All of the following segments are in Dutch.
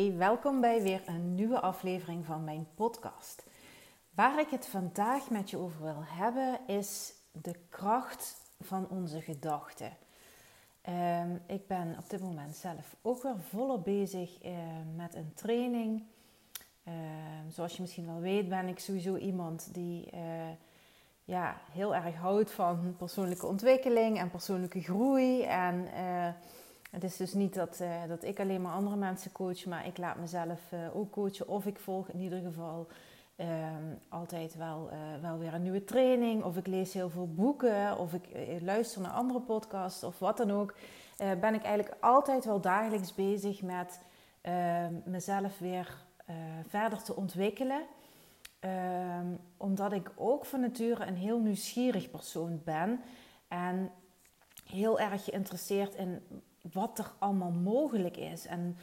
Hey, welkom bij weer een nieuwe aflevering van mijn podcast. Waar ik het vandaag met je over wil hebben is de kracht van onze gedachten. Ehm, ik ben op dit moment zelf ook weer volop bezig uh, met een training. Ehm, zoals je misschien wel weet, ben ik sowieso iemand die uh, ja, heel erg houdt van persoonlijke ontwikkeling en persoonlijke groei. En uh, het is dus niet dat, uh, dat ik alleen maar andere mensen coach, maar ik laat mezelf uh, ook coachen. Of ik volg in ieder geval uh, altijd wel, eh, wel weer een nieuwe training. Of ik lees heel veel boeken. Of ik luister naar andere podcasts of wat dan ook. ben ik eigenlijk altijd wel dagelijks bezig met ehm, mezelf weer verder te ontwikkelen. Ehm, omdat ik ook van nature een heel nieuwsgierig persoon ben. En heel erg geïnteresseerd in wat er allemaal mogelijk is en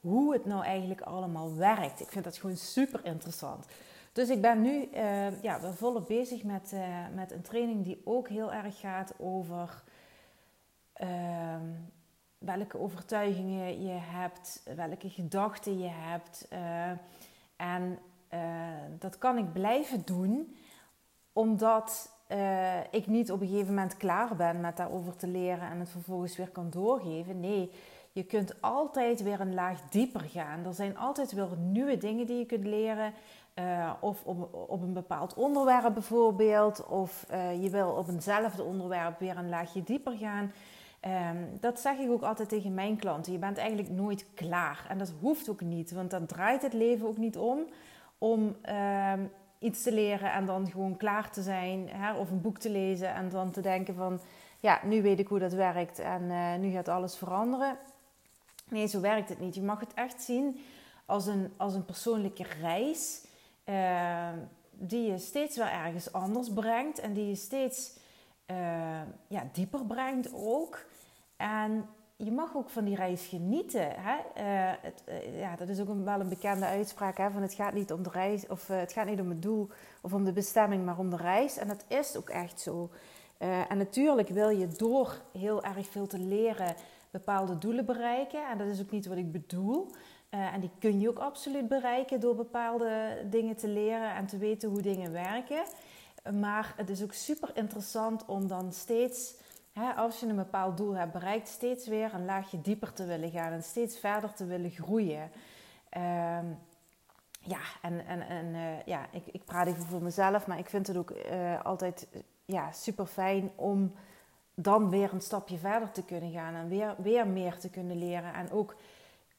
hoe het nou eigenlijk allemaal werkt. Ik vind dat gewoon super interessant. Dus ik ben nu uh, ja, volop bezig met, uh, met een training die ook heel erg gaat over uh, welke overtuigingen je hebt, welke gedachten je hebt. Eh, en dat kan ik blijven doen, omdat uh, ik niet op een gegeven moment klaar ben met daarover te leren en het vervolgens weer kan doorgeven. Nee, je kunt altijd weer een laag dieper gaan. Er zijn altijd weer nieuwe dingen die je kunt leren. Uh, of op, op een bepaald onderwerp bijvoorbeeld. Of uh, je wil op eenzelfde onderwerp weer een laagje dieper gaan. Um, dat zeg ik ook altijd tegen mijn klanten. Je bent eigenlijk nooit klaar. En dat hoeft ook niet, want dan draait het leven ook niet om. Om um, iets te leren en dan gewoon klaar te zijn. Hè, of een boek te lezen en dan te denken van... Ja, nu weet ik hoe dat werkt en uh, nu gaat alles veranderen. Nee, zo werkt het niet. Je mag het echt zien als een, als een persoonlijke reis... Uh, die je steeds weer ergens anders brengt. En die je steeds uh, ja, dieper brengt ook. En je mag ook van die reis genieten. Hè? Uh, het, uh, ja, dat is ook wel een bekende uitspraak. Hè? Van het gaat niet om de reis, of uh, het gaat niet om het doel of om de bestemming, maar om de reis. En dat is ook echt zo. en natuurlijk wil je door heel erg veel te leren bepaalde doelen bereiken. En dat is ook niet wat ik bedoel. en die kun je ook absoluut bereiken door bepaalde dingen te leren en te weten hoe dingen werken. Maar het is ook super interessant om dan steeds als je een bepaald doel hebt bereikt, steeds weer een laagje dieper te willen gaan en steeds verder te willen groeien. Um, ja, en, en, en uh, ja, ik, ik praat even voor mezelf, maar ik vind het ook uh, altijd ja, super fijn om dan weer een stapje verder te kunnen gaan en weer, weer meer te kunnen leren en ook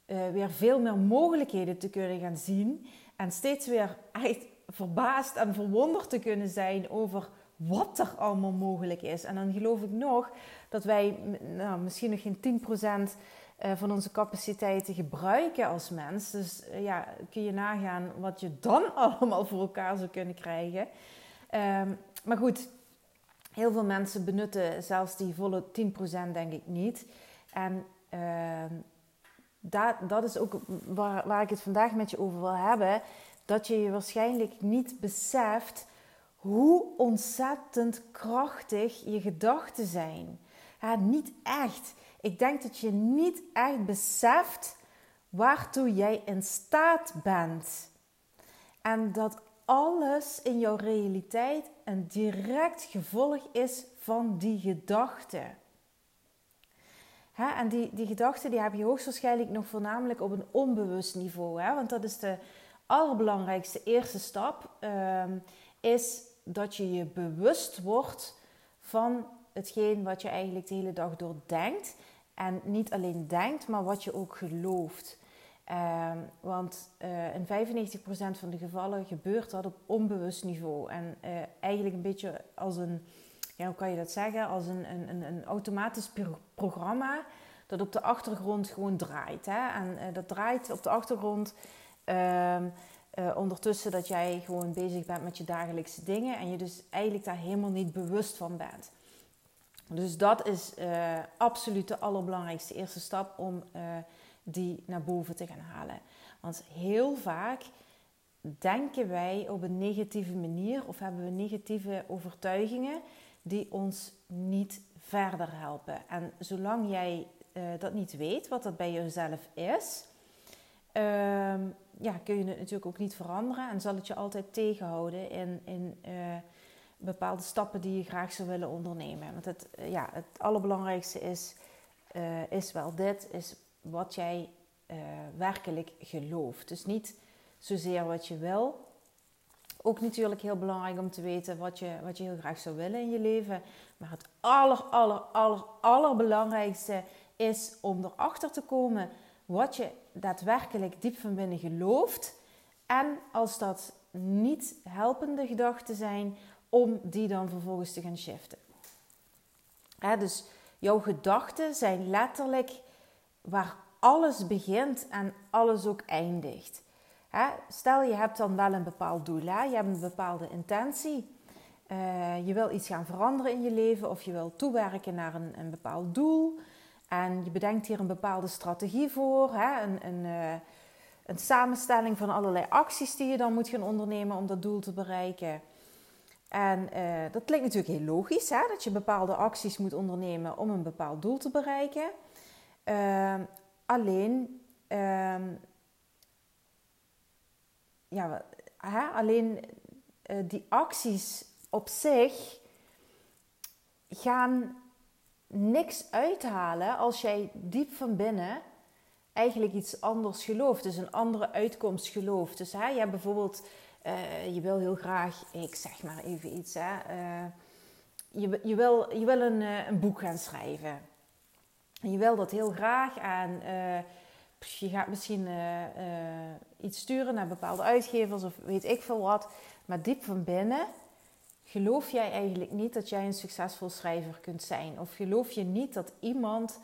uh, weer veel meer mogelijkheden te kunnen gaan zien en steeds weer echt verbaasd en verwonderd te kunnen zijn over wat er allemaal mogelijk is. En dan geloof ik nog dat wij nou, misschien nog geen 10% eh, van onze capaciteiten gebruiken als mens. Dus eh, ja, kun je nagaan wat je dan allemaal voor elkaar zou kunnen krijgen. Um, maar goed, heel veel mensen benutten zelfs die volle 10% denk ik niet. En uh, dat, dat is ook waar, waar ik het vandaag met je over wil hebben. Dat je je waarschijnlijk niet beseft hoe ontzettend krachtig je gedachten zijn. Niet echt. Ik denk dat je niet echt beseft waartoe jij in staat bent. En dat alles in jouw realiteit een direct gevolg is van die gedachten. en die, die gedachten die heb je hoogstwaarschijnlijk nog voornamelijk op een onbewust niveau. Hè? Want dat is de allerbelangrijkste eerste stap. Um, is dat je je bewust wordt van hetgeen wat je eigenlijk de hele dag door denkt. En niet alleen denkt, maar wat je ook gelooft. Uh, want uh, in 95% van de gevallen gebeurt dat op onbewust niveau. En uh, eigenlijk een beetje als een, ja, hoe kan je dat zeggen? Als een, een, een automatisch programma dat op de achtergrond gewoon draait. Hè? En uh, dat draait op de achtergrond. Uh, ondertussen dat jij gewoon bezig bent met je dagelijkse dingen en je dus eigenlijk daar helemaal niet bewust van bent. Dus dat is uh, absoluut de allerbelangrijkste eerste stap om uh, die naar boven te gaan halen. Want heel vaak denken wij op een negatieve manier of hebben we negatieve overtuigingen die ons niet verder helpen. En zolang jij dat niet weet, wat dat bij jezelf is, ehm, ja, kun je het natuurlijk ook niet veranderen en zal het je altijd tegenhouden in, in uh, bepaalde stappen die je graag zou willen ondernemen. Want het, ja, het allerbelangrijkste is, uh, is wel dit, is wat jij werkelijk gelooft. Dus niet zozeer wat je wil. Ook natuurlijk heel belangrijk om te weten wat je, wat je heel graag zou willen in je leven. Maar het aller, aller, aller, allerbelangrijkste is om erachter te komen wat je daadwerkelijk diep van binnen gelooft. En als dat niet helpende gedachten zijn, om die dan vervolgens te gaan shiften. dus jouw gedachten zijn letterlijk waar alles begint en alles ook eindigt. stel je hebt dan wel een bepaald doel, je hebt een bepaalde intentie. Uh, je wil iets gaan veranderen in je leven of je wil toewerken naar een, een bepaald doel. En je bedenkt hier een bepaalde strategie voor, hè? Een, een, uh, een samenstelling van allerlei acties die je dan moet gaan ondernemen om dat doel te bereiken. En uh, dat klinkt natuurlijk heel logisch, hè? dat je bepaalde acties moet ondernemen om een bepaald doel te bereiken. Uh, alleen, uh, ja, hè? alleen uh, die acties op zich gaan niks uithalen als jij diep van binnen eigenlijk iets anders gelooft. Dus een andere uitkomst gelooft. Dus hè, bijvoorbeeld, uh, je wil heel graag, ik zeg maar even iets, hè, uh, je, je, wil, je wil een, uh, een boek gaan schrijven. En je wil dat heel graag en je gaat misschien iets sturen naar bepaalde uitgevers of weet ik veel wat. Maar diep van binnen geloof jij eigenlijk niet dat jij een succesvol schrijver kunt zijn? Of geloof je niet dat iemand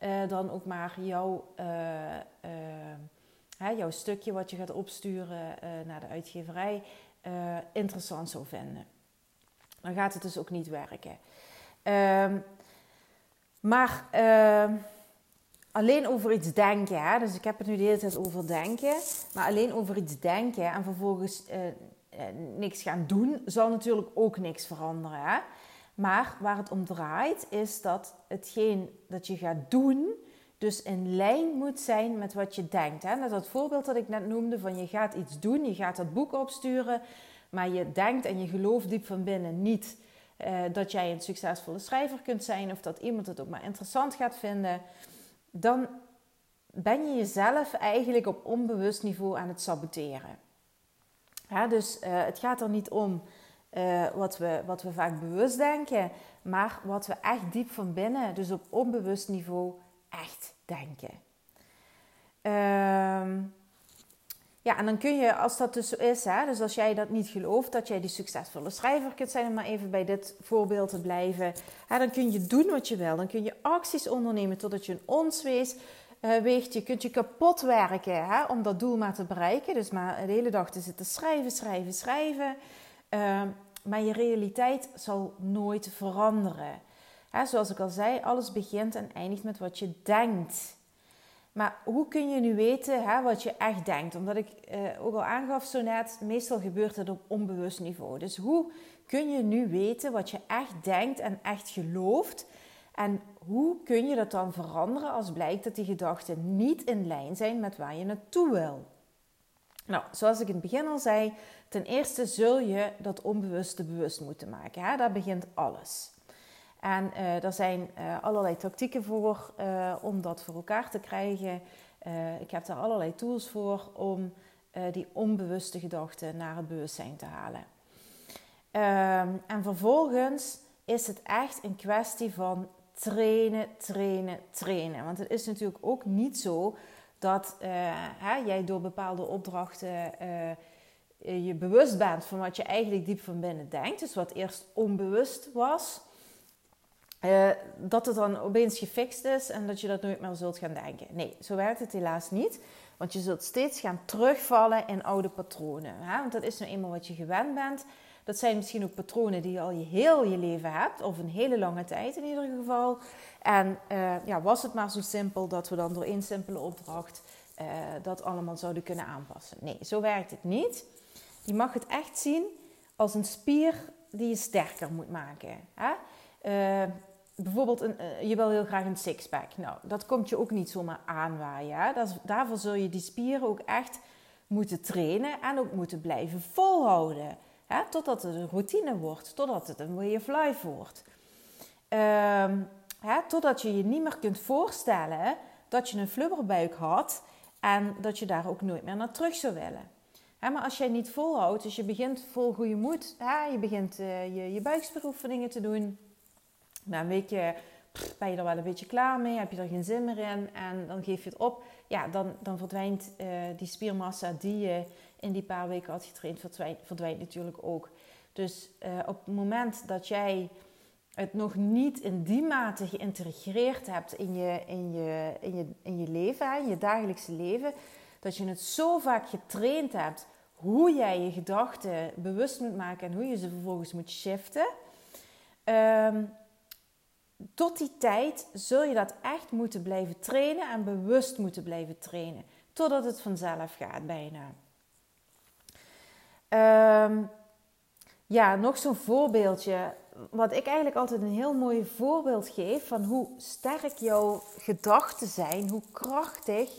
uh, dan ook maar jouw, uh, uh, hè, jouw stukje wat je gaat opsturen naar de uitgeverij interessant zou vinden? Dan gaat het dus ook niet werken. Ehm, maar ehm, alleen over iets denken, hè? dus ik heb het nu de hele tijd over denken, maar alleen over iets denken en vervolgens eh, niks gaan doen, zal natuurlijk ook niks veranderen. Hè? Maar waar het om draait, is dat hetgeen dat je gaat doen, dus in lijn moet zijn met wat je denkt. Hè? Net dat voorbeeld dat ik net noemde: van je gaat iets doen, je gaat dat boek opsturen, maar je denkt en je gelooft diep van binnen niet uh, dat jij een succesvolle schrijver kunt zijn of dat iemand het ook maar interessant gaat vinden. Dan ben je jezelf eigenlijk op onbewust niveau aan het saboteren. Ja, dus uh, het gaat er niet om uh, wat, we, wat we vaak bewust denken, maar wat we echt diep van binnen, dus op onbewust niveau, echt denken. Um, ja, en dan kun je, als dat dus zo is, hè, dus als jij dat niet gelooft, dat jij die succesvolle schrijver kunt zijn, om maar even bij dit voorbeeld te blijven, hè, dan kun je doen wat je wil. Dan kun je acties ondernemen totdat je een ons wees, weegt. Je kunt je kapot werken hè, om dat doel maar te bereiken. Dus maar de hele dag te zitten schrijven, schrijven, schrijven. Uh, maar je realiteit zal nooit veranderen. Hè, zoals ik al zei, alles begint en eindigt met wat je denkt. Maar hoe kun je nu weten hè, wat je echt denkt? Omdat ik uh, ook al aangaf zo net, meestal gebeurt het op onbewust niveau. Dus hoe kun je nu weten wat je echt denkt en echt gelooft? En hoe kun je dat dan veranderen als blijkt dat die gedachten niet in lijn zijn met waar je naartoe wil? Nou, zoals ik in het begin al zei, ten eerste zul je dat onbewuste bewust moeten maken. Hè? Daar begint alles. En uh, er zijn uh, allerlei tactieken voor uh, om dat voor elkaar te krijgen. ik heb daar allerlei tools voor om die onbewuste gedachten naar het bewustzijn te halen. Ehm, en vervolgens is het echt een kwestie van trainen, trainen, trainen. Want het is natuurlijk ook niet zo dat uh, hè, jij door bepaalde opdrachten uh, je bewust bent van wat je eigenlijk diep van binnen denkt. Dus wat eerst onbewust was. Dat het dan opeens gefixt is en dat je dat nooit meer zult gaan denken. Nee, zo werkt het helaas niet. Want je zult steeds gaan terugvallen in oude patronen. Hè? Want dat is nou eenmaal wat je gewend bent. Dat zijn misschien ook patronen die je al je heel je leven hebt, of een hele lange tijd in ieder geval. En uh, ja, was het maar zo simpel dat we dan door één simpele opdracht uh, dat allemaal zouden kunnen aanpassen. Nee, zo werkt het niet. Je mag het echt zien als een spier die je sterker moet maken. Hè? Uh, bijvoorbeeld, een, eh, je wil heel graag een sixpack. Nou, dat komt je ook niet zomaar aanwaaien. Daarvoor zul je die spieren ook echt moeten trainen en ook moeten blijven volhouden. Totdat het een routine wordt, totdat het een way of life wordt. Ehm, hè? Totdat je je niet meer kunt voorstellen dat je een flubberbuik had en dat je daar ook nooit meer naar terug zou willen. Maar als jij niet volhoudt, dus je begint vol goede moed, hè? je begint uh, je, je buikspieroefeningen te doen, na een weekje ben je er wel een beetje klaar mee, heb je er geen zin meer in en dan geef je het op. Ja, dan, dan verdwijnt uh, die spiermassa die je in die paar weken had getraind, verdwijnt, verdwijnt natuurlijk ook. Dus uh, op het moment dat jij het nog niet in die mate geïntegreerd hebt in je, in je, in je, in je leven, in je dagelijkse leven, dat je het zo vaak getraind hebt hoe jij je gedachten bewust moet maken en hoe je ze vervolgens moet shiften. Um, tot die tijd zul je dat echt moeten blijven trainen en bewust moeten blijven trainen. Totdat het vanzelf gaat bijna. Um, ja, nog zo'n voorbeeldje. Wat ik eigenlijk altijd een heel mooi voorbeeld geef van hoe sterk jouw gedachten zijn, hoe krachtig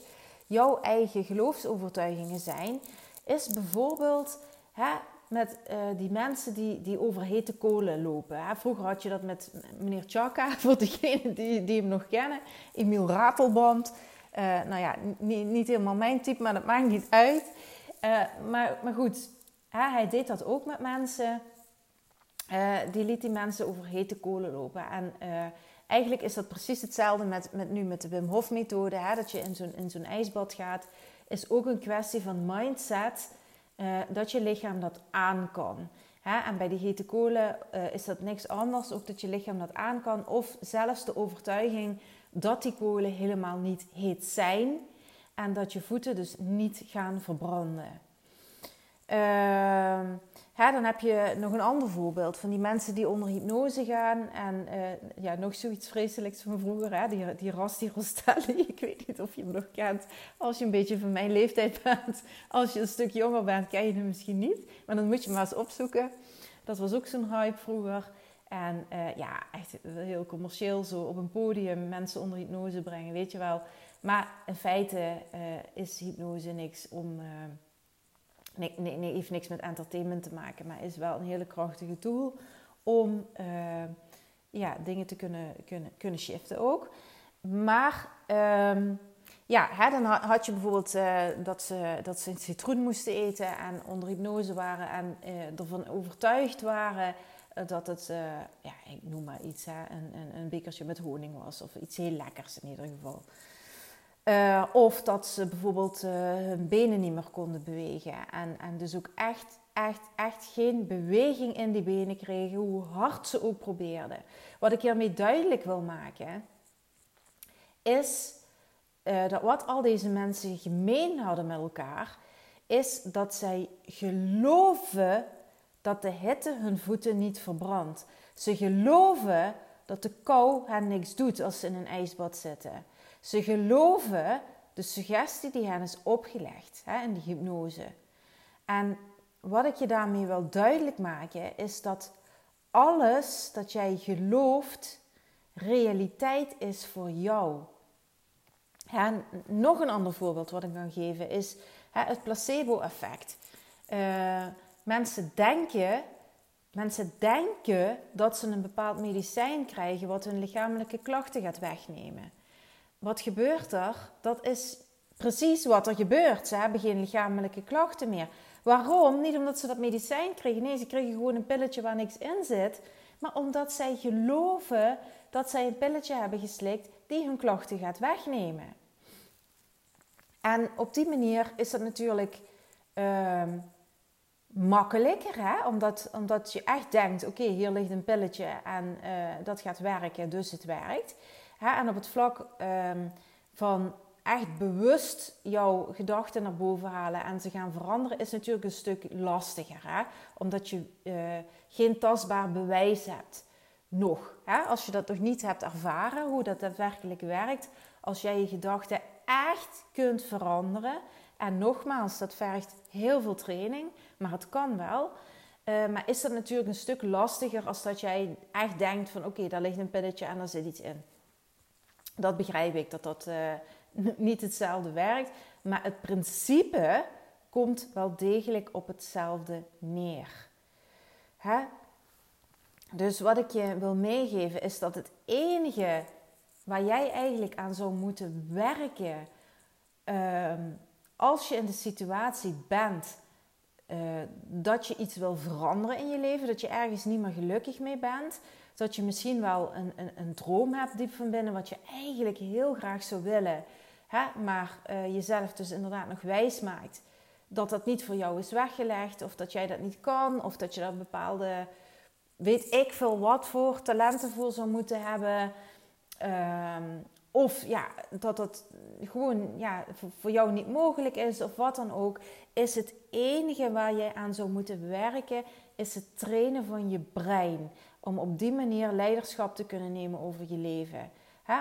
jouw eigen geloofsovertuigingen zijn, is bijvoorbeeld hè, met uh, die mensen die, die over hete kolen lopen. Hè. Vroeger had je dat met meneer Chaka, voor degenen die, die hem nog kennen. Emiel Ratelband. Uh, nou ja, niet, niet helemaal mijn type, maar dat maakt niet uit. Uh, maar, maar goed, hij deed dat ook met mensen. die liet die mensen over hete kolen lopen. En eigenlijk is dat precies hetzelfde met, met nu met de Wim Hof methode. Hè, dat je in zo'n, ijsbad gaat. Is ook een kwestie van mindset uh, dat je lichaam dat aan kan. Hè? En bij die hete kolen is dat niks anders, ook dat je lichaam dat aan kan. Of zelfs de overtuiging dat die kolen helemaal niet heet zijn en dat je voeten dus niet gaan verbranden. Uh, Hè, dan heb je nog een ander voorbeeld van die mensen die onder hypnose gaan. En uh, ja, nog zoiets vreselijks van vroeger, hè? Die, die Rasti Rostelli. Ik weet niet of je hem nog kent. Als je een beetje van mijn leeftijd bent. Als je een stuk jonger bent, ken je hem misschien niet. Maar dan moet je maar eens opzoeken. Dat was ook zo'n hype vroeger. En uh, ja, echt heel commercieel zo op een podium mensen onder hypnose brengen, weet je wel. Maar in feite uh, is hypnose niks om nee, nee, nee, heeft niks met entertainment te maken, maar is wel een hele krachtige tool om uh, ja, dingen te kunnen, kunnen, kunnen shiften ook. Maar um, ja, hè, dan had je bijvoorbeeld uh, dat, ze, dat ze een citroen moesten eten en onder hypnose waren en uh, ervan overtuigd waren dat het, ja, ik noem maar iets, hè, een, een, een bekertje met honing was of iets heel lekkers in ieder geval. Uh, of dat ze bijvoorbeeld uh, hun benen niet meer konden bewegen. En, en dus ook echt, echt, echt geen beweging in die benen kregen, hoe hard ze ook probeerden. Wat ik hiermee duidelijk wil maken, is uh, dat wat al deze mensen gemeen hadden met elkaar, is dat zij geloven dat de hitte hun voeten niet verbrandt. Ze geloven dat de kou hen niks doet als ze in een ijsbad zitten. Ze geloven de suggestie die hen is opgelegd hè, in de hypnose. En wat ik je daarmee wil duidelijk maken, is dat alles dat jij gelooft realiteit is voor jou. En nog een ander voorbeeld wat ik kan geven is het placebo-effect. Uh, mensen denken Mensen denken dat ze een bepaald medicijn krijgen wat hun lichamelijke klachten gaat wegnemen wat gebeurt er? Dat is precies wat er gebeurt. Ze hebben geen lichamelijke klachten meer. Waarom? Niet omdat ze dat medicijn kregen. Nee, ze kregen gewoon een pilletje waar niks in zit. Maar omdat zij geloven dat zij een pilletje hebben geslikt die hun klachten gaat wegnemen. En op die manier is dat natuurlijk uh, makkelijker, hè? Omdat, omdat je echt denkt: oké, hier ligt een pilletje en uh, dat gaat werken, dus het werkt. Hè? En op het vlak um, van echt bewust jouw gedachten naar boven halen en ze gaan veranderen, is natuurlijk een stuk lastiger. Hè? Omdat je uh, geen tastbaar bewijs hebt. Nog. Hè? Als je dat nog niet hebt ervaren, hoe dat daadwerkelijk werkt. Als jij je gedachten echt kunt veranderen. En nogmaals, dat vergt heel veel training, maar het kan wel. maar is dat natuurlijk een stuk lastiger als dat jij echt denkt van oké, daar ligt een pilletje en daar zit iets in. Dat begrijp ik, dat dat niet hetzelfde werkt. Maar het principe komt wel degelijk op hetzelfde neer. Hè? Dus wat ik je wil meegeven is dat het enige waar jij eigenlijk aan zou moeten werken ehm, als je in de situatie bent uh, dat je iets wil veranderen in je leven, dat je ergens niet meer gelukkig mee bent, dat je misschien wel een, een, een droom hebt diep van binnen wat je eigenlijk heel graag zou willen, hè, maar uh, jezelf dus inderdaad nog wijs maakt dat dat niet voor jou is weggelegd, of dat jij dat niet kan, of dat je daar bepaalde, weet ik veel wat voor talenten voor zou moeten hebben. Ehm, of ja, dat dat gewoon ja, voor jou niet mogelijk is, of wat dan ook. Is het enige waar jij aan zou moeten werken, is het trainen van je brein. Om op die manier leiderschap te kunnen nemen over je leven.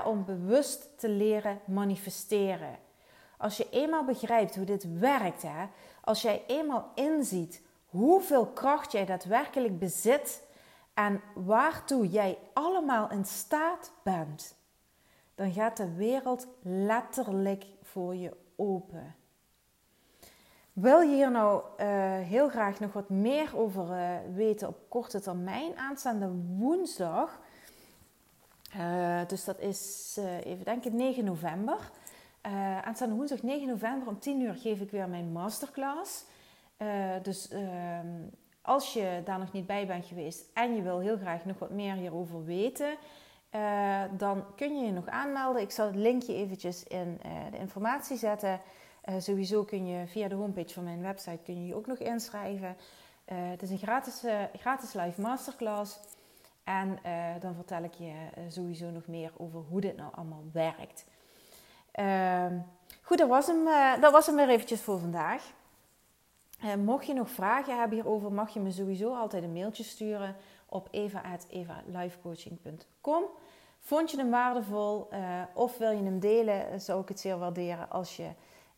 om bewust te leren manifesteren. Als je eenmaal begrijpt hoe dit werkt, als jij eenmaal inziet hoeveel kracht jij daadwerkelijk bezit en waartoe jij allemaal in staat bent, dan gaat de wereld letterlijk voor je open. Wil je hier nou uh, heel graag nog wat meer over uh, weten op korte termijn? Aanstaande woensdag, uh, dus dat is even denken 9 november. aanstaande woensdag 9 november om 10 uur geef ik weer mijn masterclass. dus ehm, als je daar nog niet bij bent geweest en je wil heel graag nog wat meer hierover weten, dan kun je je nog aanmelden. Ik zal het linkje eventjes in de informatie zetten. Uh, sowieso kun je via de homepage van mijn website kun je, je ook nog inschrijven. Het is een gratis, gratis live masterclass. En dan vertel ik je sowieso nog meer over hoe dit nou allemaal werkt. Ehm, goed, dat was, hem, dat was hem weer eventjes voor vandaag. mocht je nog vragen hebben hierover, mag je me sowieso altijd een mailtje sturen op eva.evalifecoaching.com. Vond je hem waardevol of wil je hem delen, zou ik het zeer waarderen als je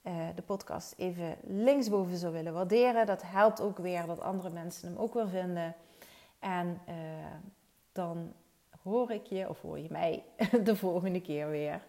uh, de podcast even linksboven zou willen waarderen. Dat helpt ook weer dat andere mensen hem ook weer vinden. En dan hoor ik je of hoor je mij de volgende keer weer.